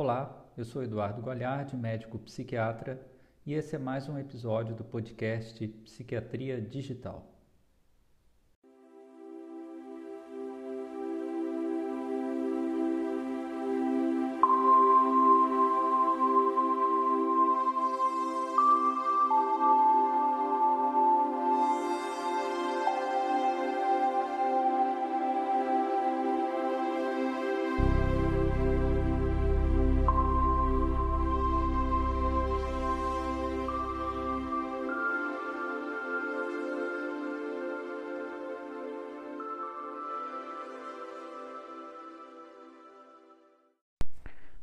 Olá, eu sou Eduardo Goulart, médico psiquiatra, e esse é mais um episódio do podcast Psiquiatria Digital.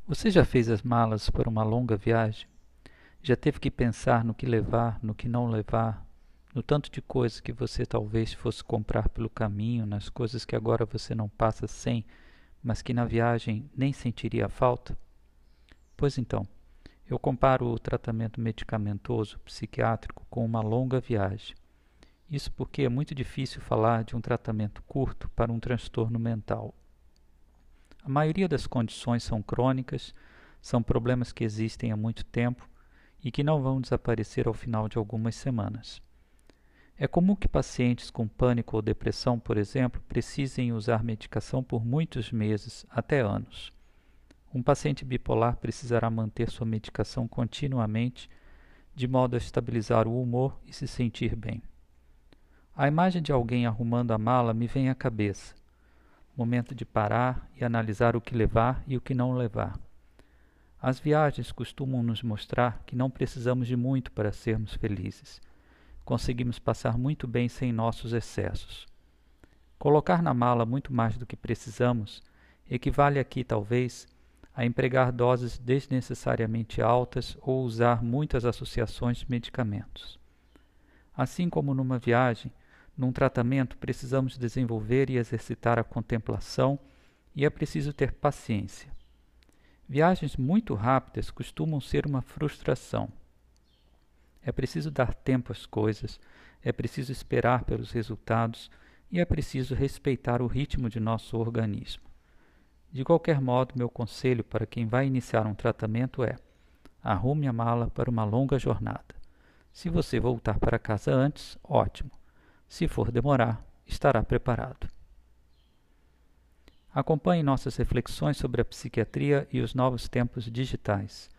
Você já fez as malas para uma longa viagem? Já teve que pensar no que levar, no que não levar, no tanto de coisas que você talvez fosse comprar pelo caminho, nas coisas que agora você não passa sem, mas que na viagem nem sentiria falta? Pois então, eu comparo o tratamento medicamentoso psiquiátrico com uma longa viagem. Isso porque é muito difícil falar de um tratamento curto para um transtorno mental. A maioria das condições são crônicas, são problemas que existem há muito tempo e que não vão desaparecer ao final de algumas semanas. É comum que pacientes com pânico ou depressão, por exemplo, precisem usar medicação por muitos meses, até anos. Um paciente bipolar precisará manter sua medicação continuamente, de modo a estabilizar o humor e se sentir bem. A imagem de alguém arrumando a mala me vem à cabeça momento de parar e analisar o que levar e o que não levar. As viagens costumam nos mostrar que não precisamos de muito para sermos felizes. Conseguimos passar muito bem sem nossos excessos. Colocar na mala muito mais do que precisamos equivale aqui, talvez, a empregar doses desnecessariamente altas ou usar muitas associações de medicamentos. Assim como numa viagem, num tratamento, precisamos desenvolver e exercitar a contemplação e é preciso ter paciência. Viagens muito rápidas costumam ser uma frustração. É preciso dar tempo às coisas, é preciso esperar pelos resultados e é preciso respeitar o ritmo de nosso organismo. De qualquer modo, meu conselho para quem vai iniciar um tratamento é: arrume a mala para uma longa jornada. Se você voltar para casa antes, ótimo. Se for demorar, estará preparado. Acompanhe nossas reflexões sobre a psiquiatria e os novos tempos digitais.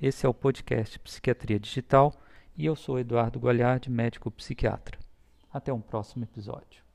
Esse é o podcast Psiquiatria Digital e eu sou Eduardo Goulart, médico psiquiatra. Até um próximo episódio.